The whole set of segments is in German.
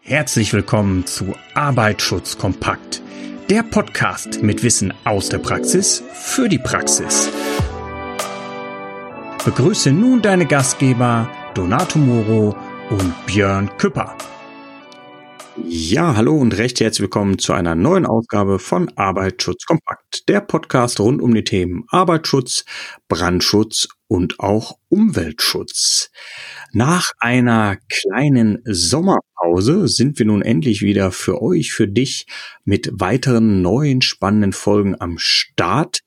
Herzlich willkommen zu Arbeitsschutz kompakt, der Podcast mit Wissen aus der Praxis für die Praxis. Begrüße nun deine Gastgeber Donato Moro und Björn Küpper. Ja, hallo und recht herzlich willkommen zu einer neuen Ausgabe von Arbeitsschutz kompakt, der Podcast rund um die Themen Arbeitsschutz, Brandschutz und auch Umweltschutz. Nach einer kleinen Sommerpause sind wir nun endlich wieder für euch, für dich mit weiteren neuen spannenden Folgen am Start.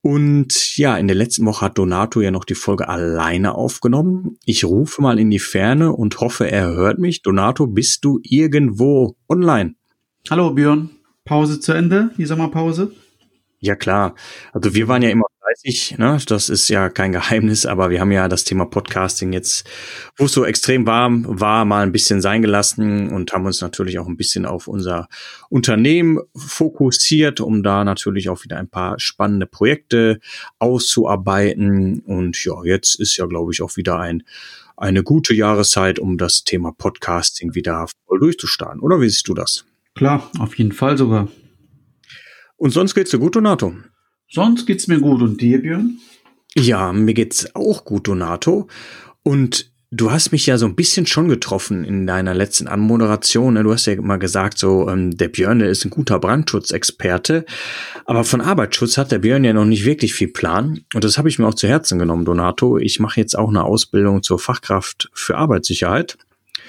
Und ja, in der letzten Woche hat Donato ja noch die Folge alleine aufgenommen. Ich rufe mal in die Ferne und hoffe, er hört mich. Donato, bist du irgendwo online? Hallo Björn, Pause zu Ende, die Sommerpause? Ja klar. Also wir waren ja immer fleißig, ne? Das ist ja kein Geheimnis, aber wir haben ja das Thema Podcasting jetzt, wo es so extrem warm war, mal ein bisschen sein gelassen und haben uns natürlich auch ein bisschen auf unser Unternehmen fokussiert, um da natürlich auch wieder ein paar spannende Projekte auszuarbeiten. Und ja, jetzt ist ja, glaube ich, auch wieder ein eine gute Jahreszeit, um das Thema Podcasting wieder voll durchzustarten. Oder wie siehst du das? Klar, auf jeden Fall sogar. Und sonst geht's dir gut, Donato? Sonst geht's mir gut. Und dir, Björn? Ja, mir geht's auch gut, Donato. Und du hast mich ja so ein bisschen schon getroffen in deiner letzten Anmoderation. Du hast ja immer gesagt, so ähm, der Björn der ist ein guter Brandschutzexperte, aber von Arbeitsschutz hat der Björn ja noch nicht wirklich viel Plan. Und das habe ich mir auch zu Herzen genommen, Donato. Ich mache jetzt auch eine Ausbildung zur Fachkraft für Arbeitssicherheit.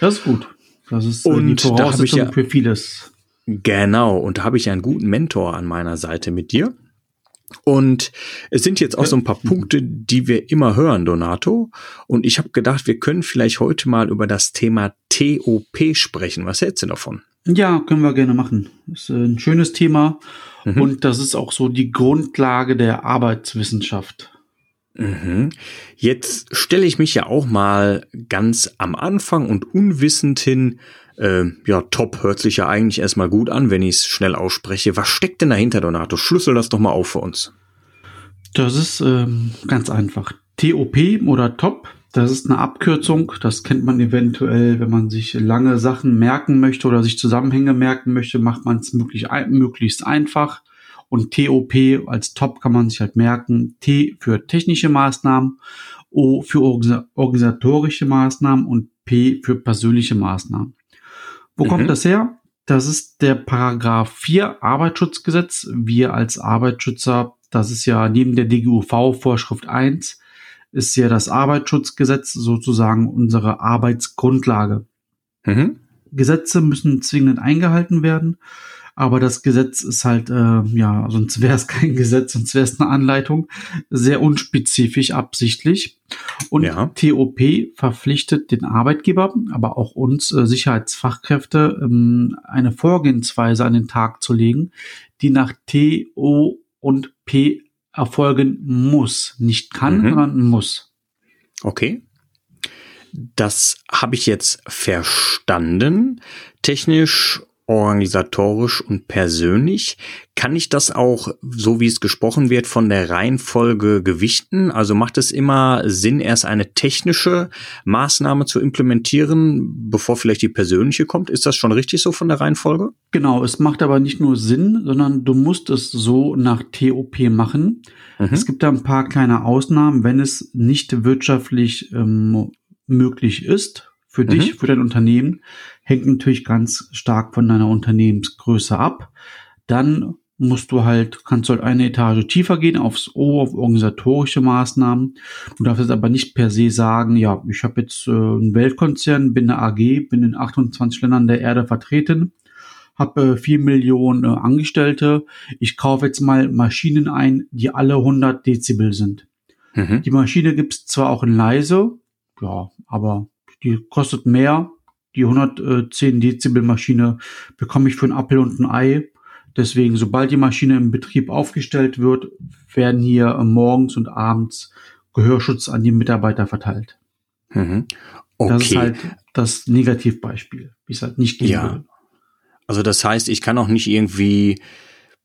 Das ist gut. Das ist äh, und die Voraussetzung ja, für vieles. Genau. Und da habe ich einen guten Mentor an meiner Seite mit dir. Und es sind jetzt auch so ein paar Punkte, die wir immer hören, Donato. Und ich habe gedacht, wir können vielleicht heute mal über das Thema TOP sprechen. Was hältst du davon? Ja, können wir gerne machen. Das ist ein schönes Thema. Mhm. Und das ist auch so die Grundlage der Arbeitswissenschaft. Mhm. Jetzt stelle ich mich ja auch mal ganz am Anfang und unwissend hin äh, ja, top hört sich ja eigentlich erstmal gut an, wenn ich es schnell ausspreche. Was steckt denn dahinter, Donato? Schlüssel das doch mal auf für uns. Das ist ähm, ganz einfach. TOP oder Top, das ist eine Abkürzung. Das kennt man eventuell, wenn man sich lange Sachen merken möchte oder sich Zusammenhänge merken möchte, macht man es möglich, möglichst einfach. Und TOP als Top kann man sich halt merken. T für technische Maßnahmen, O für organisatorische Maßnahmen und P für persönliche Maßnahmen. Wo mhm. kommt das her? Das ist der Paragraph 4 Arbeitsschutzgesetz. Wir als Arbeitsschützer, das ist ja neben der DGUV Vorschrift 1, ist ja das Arbeitsschutzgesetz sozusagen unsere Arbeitsgrundlage. Mhm. Gesetze müssen zwingend eingehalten werden. Aber das Gesetz ist halt, äh, ja, sonst wäre es kein Gesetz, sonst wäre es eine Anleitung, sehr unspezifisch absichtlich. Und ja. TOP verpflichtet den Arbeitgeber, aber auch uns äh, Sicherheitsfachkräfte, ähm, eine Vorgehensweise an den Tag zu legen, die nach TO und P erfolgen muss. Nicht kann, mhm. sondern muss. Okay. Das habe ich jetzt verstanden. Technisch organisatorisch und persönlich. Kann ich das auch, so wie es gesprochen wird, von der Reihenfolge gewichten? Also macht es immer Sinn, erst eine technische Maßnahme zu implementieren, bevor vielleicht die persönliche kommt? Ist das schon richtig so von der Reihenfolge? Genau, es macht aber nicht nur Sinn, sondern du musst es so nach TOP machen. Mhm. Es gibt da ein paar kleine Ausnahmen, wenn es nicht wirtschaftlich ähm, möglich ist für dich, mhm. für dein Unternehmen hängt natürlich ganz stark von deiner Unternehmensgröße ab. Dann musst du halt, kannst du halt eine Etage tiefer gehen aufs O, auf organisatorische Maßnahmen. Du darfst jetzt aber nicht per se sagen, ja, ich habe jetzt äh, einen Weltkonzern, bin eine AG, bin in 28 Ländern der Erde vertreten, habe äh, 4 Millionen äh, Angestellte. Ich kaufe jetzt mal Maschinen ein, die alle 100 Dezibel sind. Mhm. Die Maschine gibt's zwar auch in leise, ja, aber die kostet mehr, die 110 Dezibel Maschine bekomme ich für einen Apfel und ein Ei. Deswegen, sobald die Maschine im Betrieb aufgestellt wird, werden hier morgens und abends Gehörschutz an die Mitarbeiter verteilt. Mhm. Okay. Das ist halt das Negativbeispiel, wie es halt nicht gehen ja. Will. Also das heißt, ich kann auch nicht irgendwie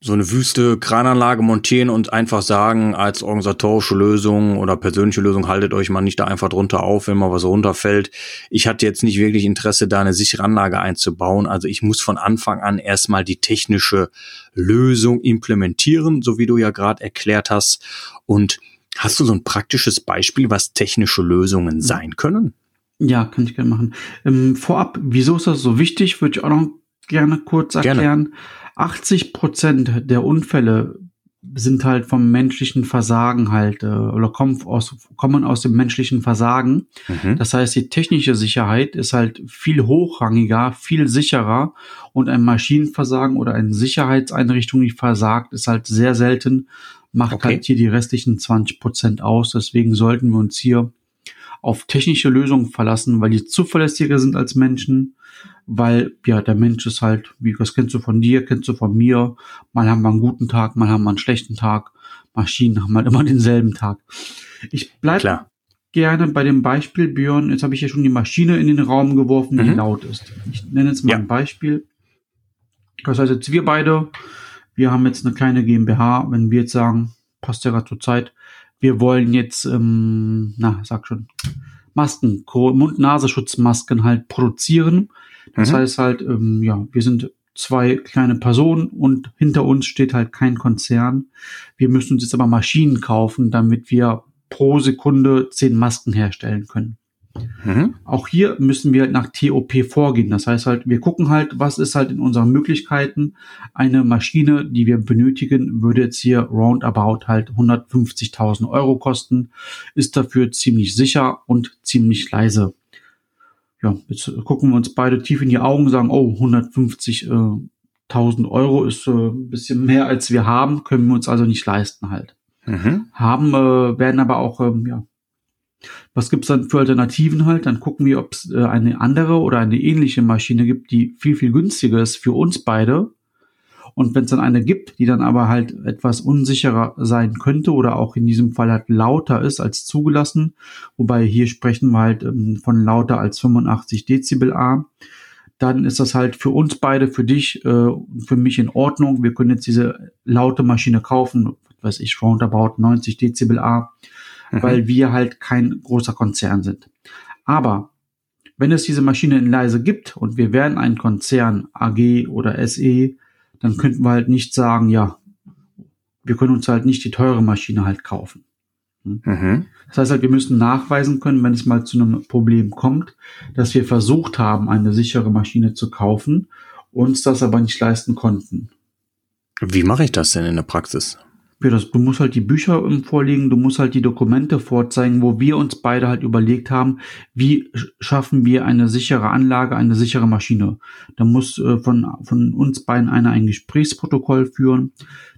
so eine wüste Krananlage montieren und einfach sagen, als organisatorische Lösung oder persönliche Lösung, haltet euch mal nicht da einfach drunter auf, wenn mal was runterfällt. Ich hatte jetzt nicht wirklich Interesse, da eine sichere Anlage einzubauen. Also ich muss von Anfang an erstmal die technische Lösung implementieren, so wie du ja gerade erklärt hast. Und hast du so ein praktisches Beispiel, was technische Lösungen mhm. sein können? Ja, kann ich gerne machen. Ähm, vorab, wieso ist das so wichtig, würde ich auch noch gerne kurz erklären. Gerne. 80 Prozent der Unfälle sind halt vom menschlichen Versagen halt äh, oder kommen aus, kommen aus dem menschlichen Versagen. Mhm. Das heißt, die technische Sicherheit ist halt viel hochrangiger, viel sicherer und ein Maschinenversagen oder eine Sicherheitseinrichtung, die versagt, ist halt sehr selten, macht okay. halt hier die restlichen 20 Prozent aus. Deswegen sollten wir uns hier auf technische Lösungen verlassen, weil die zuverlässiger sind als Menschen weil ja der Mensch ist halt, wie das kennst du von dir, kennst du von mir, mal haben wir einen guten Tag, mal haben wir einen schlechten Tag. Maschinen haben halt immer denselben Tag. Ich bleib gerne bei dem Beispiel, Björn, jetzt habe ich ja schon die Maschine in den Raum geworfen, die mhm. laut ist. Ich nenne jetzt mal ja. ein Beispiel. Das heißt jetzt wir beide, wir haben jetzt eine kleine GmbH, wenn wir jetzt sagen, passt ja gerade zur Zeit, wir wollen jetzt, ähm, na, sag schon, Masken, Mund-Nasenschutzmasken halt produzieren. Das mhm. heißt halt, ähm, ja, wir sind zwei kleine Personen und hinter uns steht halt kein Konzern. Wir müssen uns jetzt aber Maschinen kaufen, damit wir pro Sekunde zehn Masken herstellen können. Mhm. Auch hier müssen wir nach TOP vorgehen. Das heißt halt, wir gucken halt, was ist halt in unseren Möglichkeiten. Eine Maschine, die wir benötigen, würde jetzt hier roundabout halt 150.000 Euro kosten, ist dafür ziemlich sicher und ziemlich leise. Ja, jetzt gucken wir uns beide tief in die Augen, sagen, oh, 150.000 Euro ist äh, ein bisschen mehr als wir haben, können wir uns also nicht leisten halt. Mhm. Haben, äh, werden aber auch, ähm, ja, was gibt's dann für Alternativen halt? Dann gucken wir, ob es äh, eine andere oder eine ähnliche Maschine gibt, die viel, viel günstiger ist für uns beide. Und wenn es dann eine gibt, die dann aber halt etwas unsicherer sein könnte oder auch in diesem Fall halt lauter ist als zugelassen, wobei hier sprechen wir halt ähm, von lauter als 85 Dezibel A, dann ist das halt für uns beide, für dich, äh, für mich in Ordnung. Wir können jetzt diese laute Maschine kaufen, weiß ich, roundabout 90 Dezibel A mhm. weil wir halt kein großer Konzern sind. Aber wenn es diese Maschine in leise gibt und wir wären ein Konzern AG oder SE, dann könnten wir halt nicht sagen, ja, wir können uns halt nicht die teure Maschine halt kaufen. Hm? Mhm. Das heißt halt, wir müssen nachweisen können, wenn es mal zu einem Problem kommt, dass wir versucht haben, eine sichere Maschine zu kaufen, uns das aber nicht leisten konnten. Wie mache ich das denn in der Praxis? Das, du musst halt die Bücher vorlegen, du musst halt die Dokumente vorzeigen, wo wir uns beide halt überlegt haben, wie schaffen wir eine sichere Anlage, eine sichere Maschine. Da muss äh, von, von uns beiden einer ein Gesprächsprotokoll führen.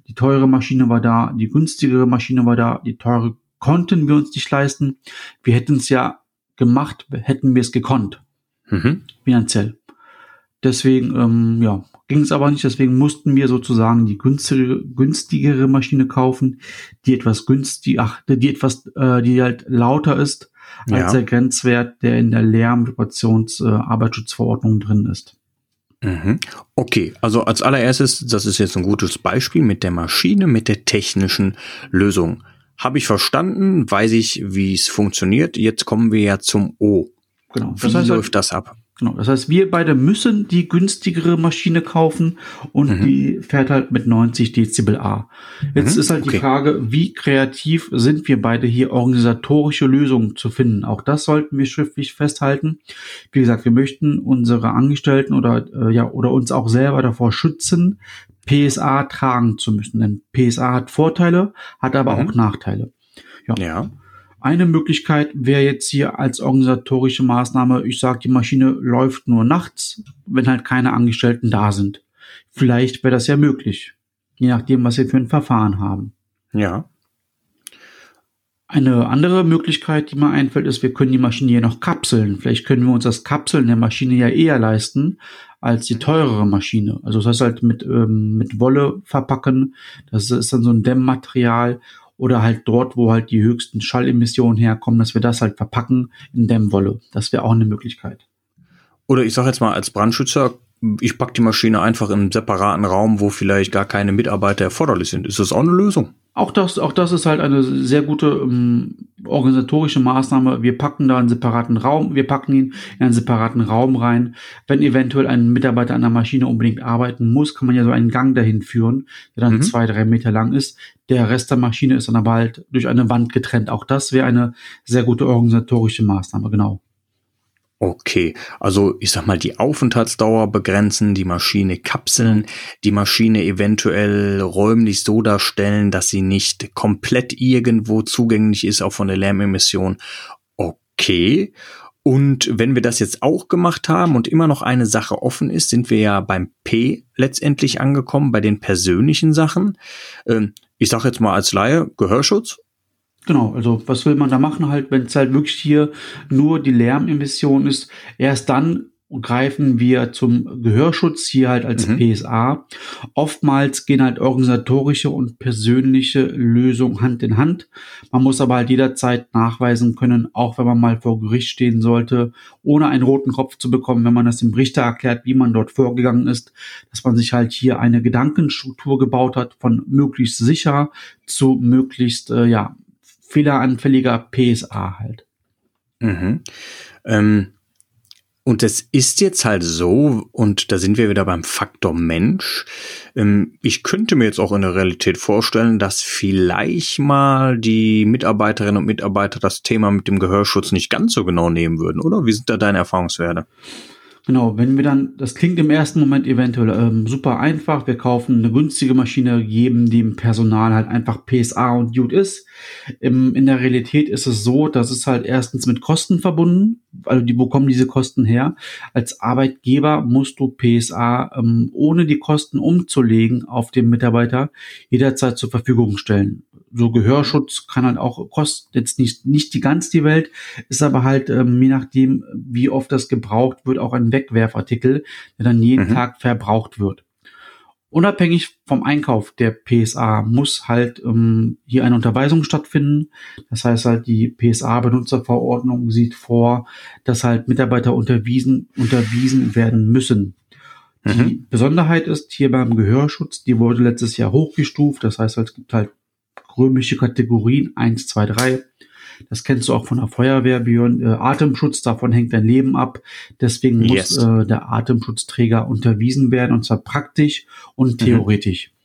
Die teure Maschine war da, die günstigere Maschine war da, die teure konnten wir uns nicht leisten. Wir hätten es ja gemacht, hätten wir es gekonnt. Mhm. Finanziell. Deswegen, ähm, ja, ging es aber nicht. Deswegen mussten wir sozusagen die günstigere, günstigere Maschine kaufen, die etwas günstig, ach, die etwas, äh, die halt lauter ist als ja. der Grenzwert, der in der Lärm-, äh, Arbeitsschutzverordnung drin ist. Mhm. Okay, also als allererstes, das ist jetzt ein gutes Beispiel mit der Maschine, mit der technischen Lösung. Habe ich verstanden, weiß ich, wie es funktioniert. Jetzt kommen wir ja zum O. Genau. Wie das heißt, läuft das ab? Genau, das heißt, wir beide müssen die günstigere Maschine kaufen und mhm. die fährt halt mit 90 Dezibel A. Jetzt mhm. ist halt okay. die Frage, wie kreativ sind wir beide hier organisatorische Lösungen zu finden? Auch das sollten wir schriftlich festhalten. Wie gesagt, wir möchten unsere Angestellten oder äh, ja oder uns auch selber davor schützen, PSA tragen zu müssen. Denn PSA hat Vorteile, hat aber mhm. auch Nachteile. Ja. ja. Eine Möglichkeit wäre jetzt hier als organisatorische Maßnahme, ich sage, die Maschine läuft nur nachts, wenn halt keine Angestellten da sind. Vielleicht wäre das ja möglich, je nachdem, was wir für ein Verfahren haben. Ja. Eine andere Möglichkeit, die mir einfällt, ist, wir können die Maschine hier noch kapseln. Vielleicht können wir uns das Kapseln der Maschine ja eher leisten als die teurere Maschine. Also das heißt halt mit, ähm, mit Wolle verpacken. Das ist dann so ein Dämmmaterial oder halt dort, wo halt die höchsten Schallemissionen herkommen, dass wir das halt verpacken in Dämmwolle. Das wäre auch eine Möglichkeit. Oder ich sage jetzt mal als Brandschützer, ich packe die Maschine einfach in einen separaten Raum, wo vielleicht gar keine Mitarbeiter erforderlich sind. Ist das auch eine Lösung? Auch das, auch das ist halt eine sehr gute ähm, organisatorische Maßnahme. Wir packen da einen separaten Raum, wir packen ihn in einen separaten Raum rein. Wenn eventuell ein Mitarbeiter an der Maschine unbedingt arbeiten muss, kann man ja so einen Gang dahin führen, der dann mhm. zwei, drei Meter lang ist. Der Rest der Maschine ist dann aber halt durch eine Wand getrennt. Auch das wäre eine sehr gute organisatorische Maßnahme, genau. Okay, also ich sag mal, die Aufenthaltsdauer begrenzen, die Maschine kapseln, die Maschine eventuell räumlich so darstellen, dass sie nicht komplett irgendwo zugänglich ist, auch von der Lärmemission. Okay. Und wenn wir das jetzt auch gemacht haben und immer noch eine Sache offen ist, sind wir ja beim P letztendlich angekommen, bei den persönlichen Sachen. Ähm, ich sage jetzt mal als Laie, Gehörschutz Genau, also was will man da machen halt, wenn es halt wirklich hier nur die Lärmemission ist, erst dann greifen wir zum Gehörschutz hier halt als mhm. PSA. Oftmals gehen halt organisatorische und persönliche Lösungen Hand in Hand. Man muss aber halt jederzeit nachweisen können, auch wenn man mal vor Gericht stehen sollte, ohne einen roten Kopf zu bekommen, wenn man das dem Richter erklärt, wie man dort vorgegangen ist, dass man sich halt hier eine Gedankenstruktur gebaut hat von möglichst sicher zu möglichst, äh, ja, fehleranfälliger PSA halt. Mhm. Ähm, und es ist jetzt halt so, und da sind wir wieder beim Faktor Mensch. Ähm, ich könnte mir jetzt auch in der Realität vorstellen, dass vielleicht mal die Mitarbeiterinnen und Mitarbeiter das Thema mit dem Gehörschutz nicht ganz so genau nehmen würden, oder? Wie sind da deine Erfahrungswerte? Genau, wenn wir dann, das klingt im ersten Moment eventuell ähm, super einfach. Wir kaufen eine günstige Maschine, geben dem Personal halt einfach PSA und gut ist. Im, in der Realität ist es so, dass es halt erstens mit Kosten verbunden, also die, wo kommen diese Kosten her? Als Arbeitgeber musst du PSA ähm, ohne die Kosten umzulegen auf den Mitarbeiter jederzeit zur Verfügung stellen so Gehörschutz kann halt auch kostet jetzt nicht nicht die ganz die Welt, ist aber halt ähm, je nachdem, wie oft das gebraucht wird, auch ein Wegwerfartikel, der dann jeden mhm. Tag verbraucht wird. Unabhängig vom Einkauf der PSA muss halt ähm, hier eine Unterweisung stattfinden. Das heißt halt, die PSA-Benutzerverordnung sieht vor, dass halt Mitarbeiter unterwiesen, unterwiesen werden müssen. Die mhm. Besonderheit ist hier beim Gehörschutz, die wurde letztes Jahr hochgestuft. Das heißt, es gibt halt römische Kategorien 1, 2, 3. Das kennst du auch von der Feuerwehr, Björn. Äh, Atemschutz, davon hängt dein Leben ab. Deswegen muss yes. äh, der Atemschutzträger unterwiesen werden, und zwar praktisch und mhm. theoretisch. Mhm.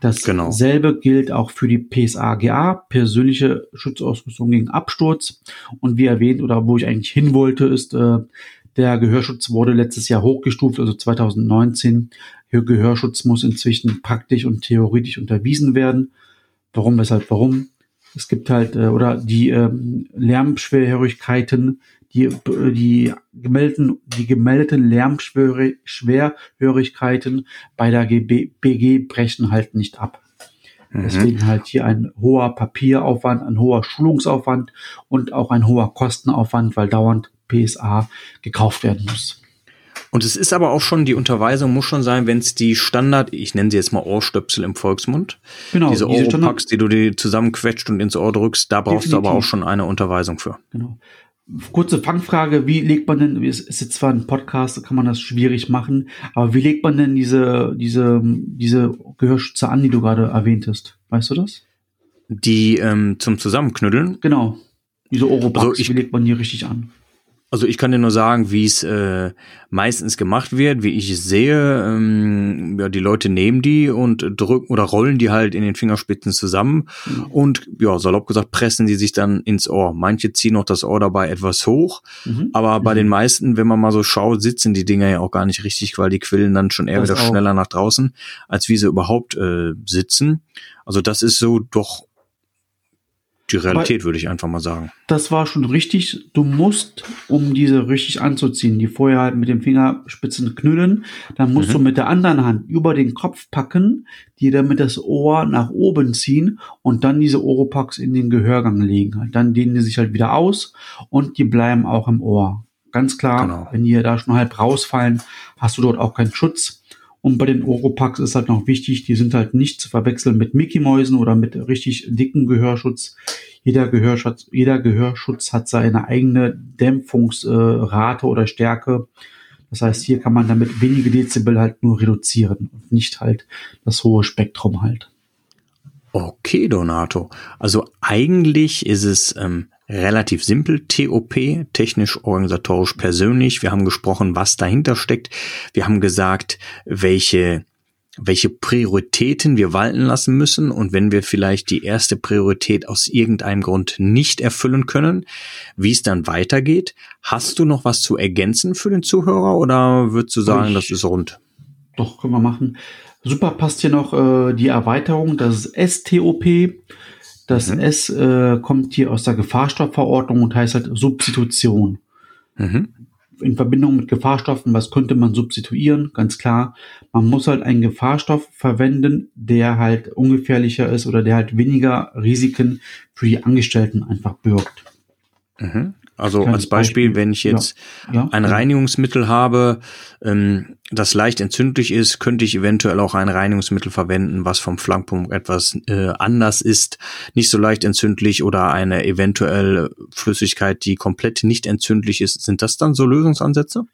Dasselbe genau. gilt auch für die PSAGA, persönliche Schutzausrüstung gegen Absturz. Und wie erwähnt, oder wo ich eigentlich hin wollte, ist, äh, der Gehörschutz wurde letztes Jahr hochgestuft, also 2019. Der Gehörschutz muss inzwischen praktisch und theoretisch unterwiesen werden. Warum, weshalb, warum? Es gibt halt, äh, oder die ähm, Lärmschwerhörigkeiten, die, äh, die gemeldeten, die gemeldeten Lärmschwerhörigkeiten bei der GB, BG brechen halt nicht ab. Mhm. Deswegen halt hier ein hoher Papieraufwand, ein hoher Schulungsaufwand und auch ein hoher Kostenaufwand, weil dauernd PSA gekauft werden muss. Und es ist aber auch schon, die Unterweisung muss schon sein, wenn es die Standard, ich nenne sie jetzt mal Ohrstöpsel im Volksmund, genau, diese, diese Oropax, die du dir zusammenquetscht und ins Ohr drückst, da brauchst Definitiv. du aber auch schon eine Unterweisung für. Genau. Kurze Fangfrage, wie legt man denn, es ist jetzt zwar ein Podcast, da kann man das schwierig machen, aber wie legt man denn diese, diese, diese Gehörschütze an, die du gerade erwähntest? Weißt du das? Die ähm, zum Zusammenknüddeln? Genau. Diese Oropax, also ich, wie legt man die richtig an? Also ich kann dir nur sagen, wie es äh, meistens gemacht wird, wie ich sehe. Ähm, ja, die Leute nehmen die und drücken oder rollen die halt in den Fingerspitzen zusammen mhm. und ja, salopp gesagt, pressen die sich dann ins Ohr. Manche ziehen auch das Ohr dabei etwas hoch, mhm. aber bei mhm. den meisten, wenn man mal so schaut, sitzen die Dinger ja auch gar nicht richtig, weil die quillen dann schon eher das wieder auch. schneller nach draußen, als wie sie überhaupt äh, sitzen. Also das ist so doch die Realität, würde ich einfach mal sagen. Das war schon richtig. Du musst, um diese richtig anzuziehen, die vorher halt mit dem Fingerspitzen knüllen, dann musst mhm. du mit der anderen Hand über den Kopf packen, die damit das Ohr nach oben ziehen und dann diese Oropax in den Gehörgang legen. Dann dehnen die sich halt wieder aus und die bleiben auch im Ohr. Ganz klar, genau. wenn die da schon halb rausfallen, hast du dort auch keinen Schutz. Und bei den Oropax ist halt noch wichtig, die sind halt nicht zu verwechseln mit Mickey-Mäusen oder mit richtig dicken Gehörschutz. Jeder Gehörschutz, jeder Gehörschutz hat seine eigene Dämpfungsrate oder Stärke. Das heißt, hier kann man damit wenige Dezibel halt nur reduzieren und nicht halt das hohe Spektrum halt. Okay, Donato. Also eigentlich ist es ähm, relativ simpel. TOP, technisch, organisatorisch, persönlich. Wir haben gesprochen, was dahinter steckt. Wir haben gesagt, welche welche Prioritäten wir walten lassen müssen und wenn wir vielleicht die erste Priorität aus irgendeinem Grund nicht erfüllen können, wie es dann weitergeht. Hast du noch was zu ergänzen für den Zuhörer oder würdest du sagen, ich, das ist rund? Doch, können wir machen. Super passt hier noch äh, die Erweiterung, das ist STOP. Das mhm. S äh, kommt hier aus der Gefahrstoffverordnung und heißt halt Substitution. Mhm. In Verbindung mit Gefahrstoffen, was könnte man substituieren? Ganz klar, man muss halt einen Gefahrstoff verwenden, der halt ungefährlicher ist oder der halt weniger Risiken für die Angestellten einfach birgt. Mhm. Also als Beispiel, Beispiel, wenn ich jetzt ja, ja, ein Reinigungsmittel habe, ähm, das leicht entzündlich ist, könnte ich eventuell auch ein Reinigungsmittel verwenden, was vom Flankpunkt etwas äh, anders ist, nicht so leicht entzündlich oder eine eventuell Flüssigkeit, die komplett nicht entzündlich ist. Sind das dann so Lösungsansätze?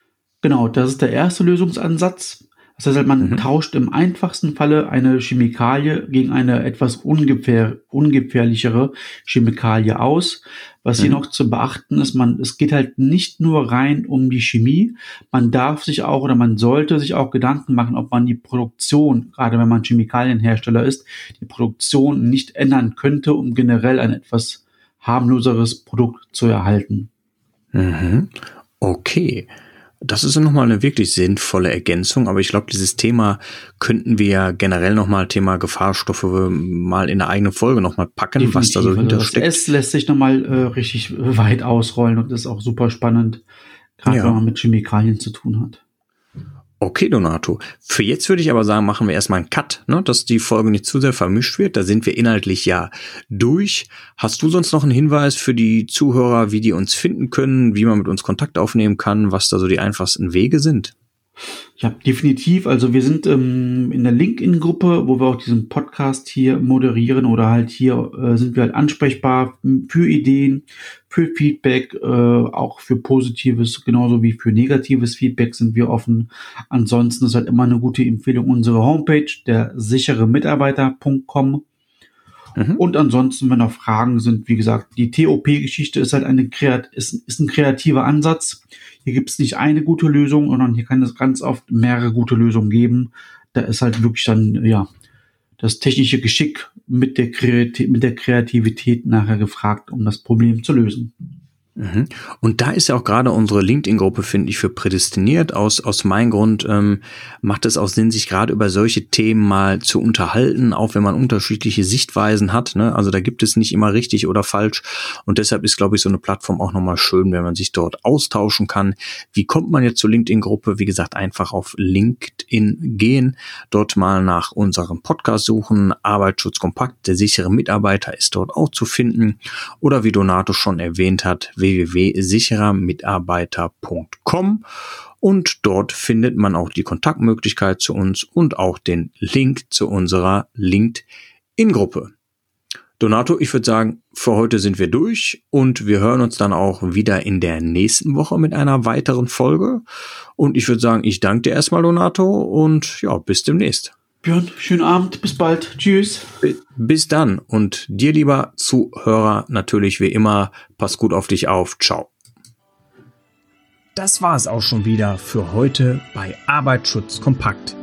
Genau, das ist der erste Lösungsansatz. Das heißt, halt, man mhm. tauscht im einfachsten Falle eine Chemikalie gegen eine etwas ungefähr, ungefährlichere Chemikalie aus. Was mhm. hier noch zu beachten ist, man, es geht halt nicht nur rein um die Chemie. Man darf sich auch oder man sollte sich auch Gedanken machen, ob man die Produktion, gerade wenn man Chemikalienhersteller ist, die Produktion nicht ändern könnte, um generell ein etwas harmloseres Produkt zu erhalten. Mhm. Okay. Das ist nochmal eine wirklich sinnvolle Ergänzung, aber ich glaube, dieses Thema könnten wir generell nochmal, Thema Gefahrstoffe, mal in eine eigene Folge nochmal packen, Definitiv, was da so hintersteckt. Also es lässt sich nochmal äh, richtig weit ausrollen und ist auch super spannend, gerade ja. wenn man mit Chemikalien zu tun hat. Okay, Donato. Für jetzt würde ich aber sagen, machen wir erstmal einen Cut, ne, dass die Folge nicht zu sehr vermischt wird. Da sind wir inhaltlich ja durch. Hast du sonst noch einen Hinweis für die Zuhörer, wie die uns finden können, wie man mit uns Kontakt aufnehmen kann, was da so die einfachsten Wege sind? Ja, definitiv. Also wir sind ähm, in der LinkedIn-Gruppe, wo wir auch diesen Podcast hier moderieren oder halt hier äh, sind wir halt ansprechbar für Ideen, für Feedback, äh, auch für positives, genauso wie für negatives Feedback sind wir offen. Ansonsten ist halt immer eine gute Empfehlung unsere Homepage, der sichere Mitarbeiter.com. Mhm. Und ansonsten, wenn noch Fragen sind, wie gesagt, die TOP-Geschichte ist halt eine ist, ist ein kreativer Ansatz. Hier gibt es nicht eine gute Lösung, sondern hier kann es ganz oft mehrere gute Lösungen geben. Da ist halt wirklich dann, ja, das technische Geschick mit der, Kreativ mit der Kreativität nachher gefragt, um das Problem zu lösen. Mhm. Und da ist ja auch gerade unsere LinkedIn-Gruppe, finde ich, für prädestiniert. Aus, aus meinem Grund ähm, macht es auch Sinn, sich gerade über solche Themen mal zu unterhalten, auch wenn man unterschiedliche Sichtweisen hat. Ne? Also da gibt es nicht immer richtig oder falsch. Und deshalb ist, glaube ich, so eine Plattform auch nochmal schön, wenn man sich dort austauschen kann. Wie kommt man jetzt zur LinkedIn-Gruppe? Wie gesagt, einfach auf LinkedIn gehen, dort mal nach unserem Podcast suchen. Arbeitsschutz kompakt, der sichere Mitarbeiter ist dort auch zu finden. Oder wie Donato schon erwähnt hat, www.sicherermitarbeiter.com und dort findet man auch die Kontaktmöglichkeit zu uns und auch den Link zu unserer LinkedIn-Gruppe. Donato, ich würde sagen, für heute sind wir durch und wir hören uns dann auch wieder in der nächsten Woche mit einer weiteren Folge. Und ich würde sagen, ich danke dir erstmal, Donato, und ja, bis demnächst. Björn, schönen Abend, bis bald. Tschüss. Bis dann und dir, lieber Zuhörer, natürlich wie immer, pass gut auf dich auf. Ciao. Das war es auch schon wieder für heute bei Arbeitsschutz kompakt.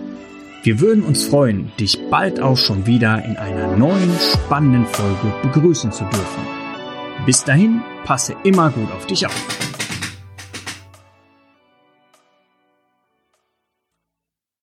Wir würden uns freuen, dich bald auch schon wieder in einer neuen spannenden Folge begrüßen zu dürfen. Bis dahin, passe immer gut auf dich auf.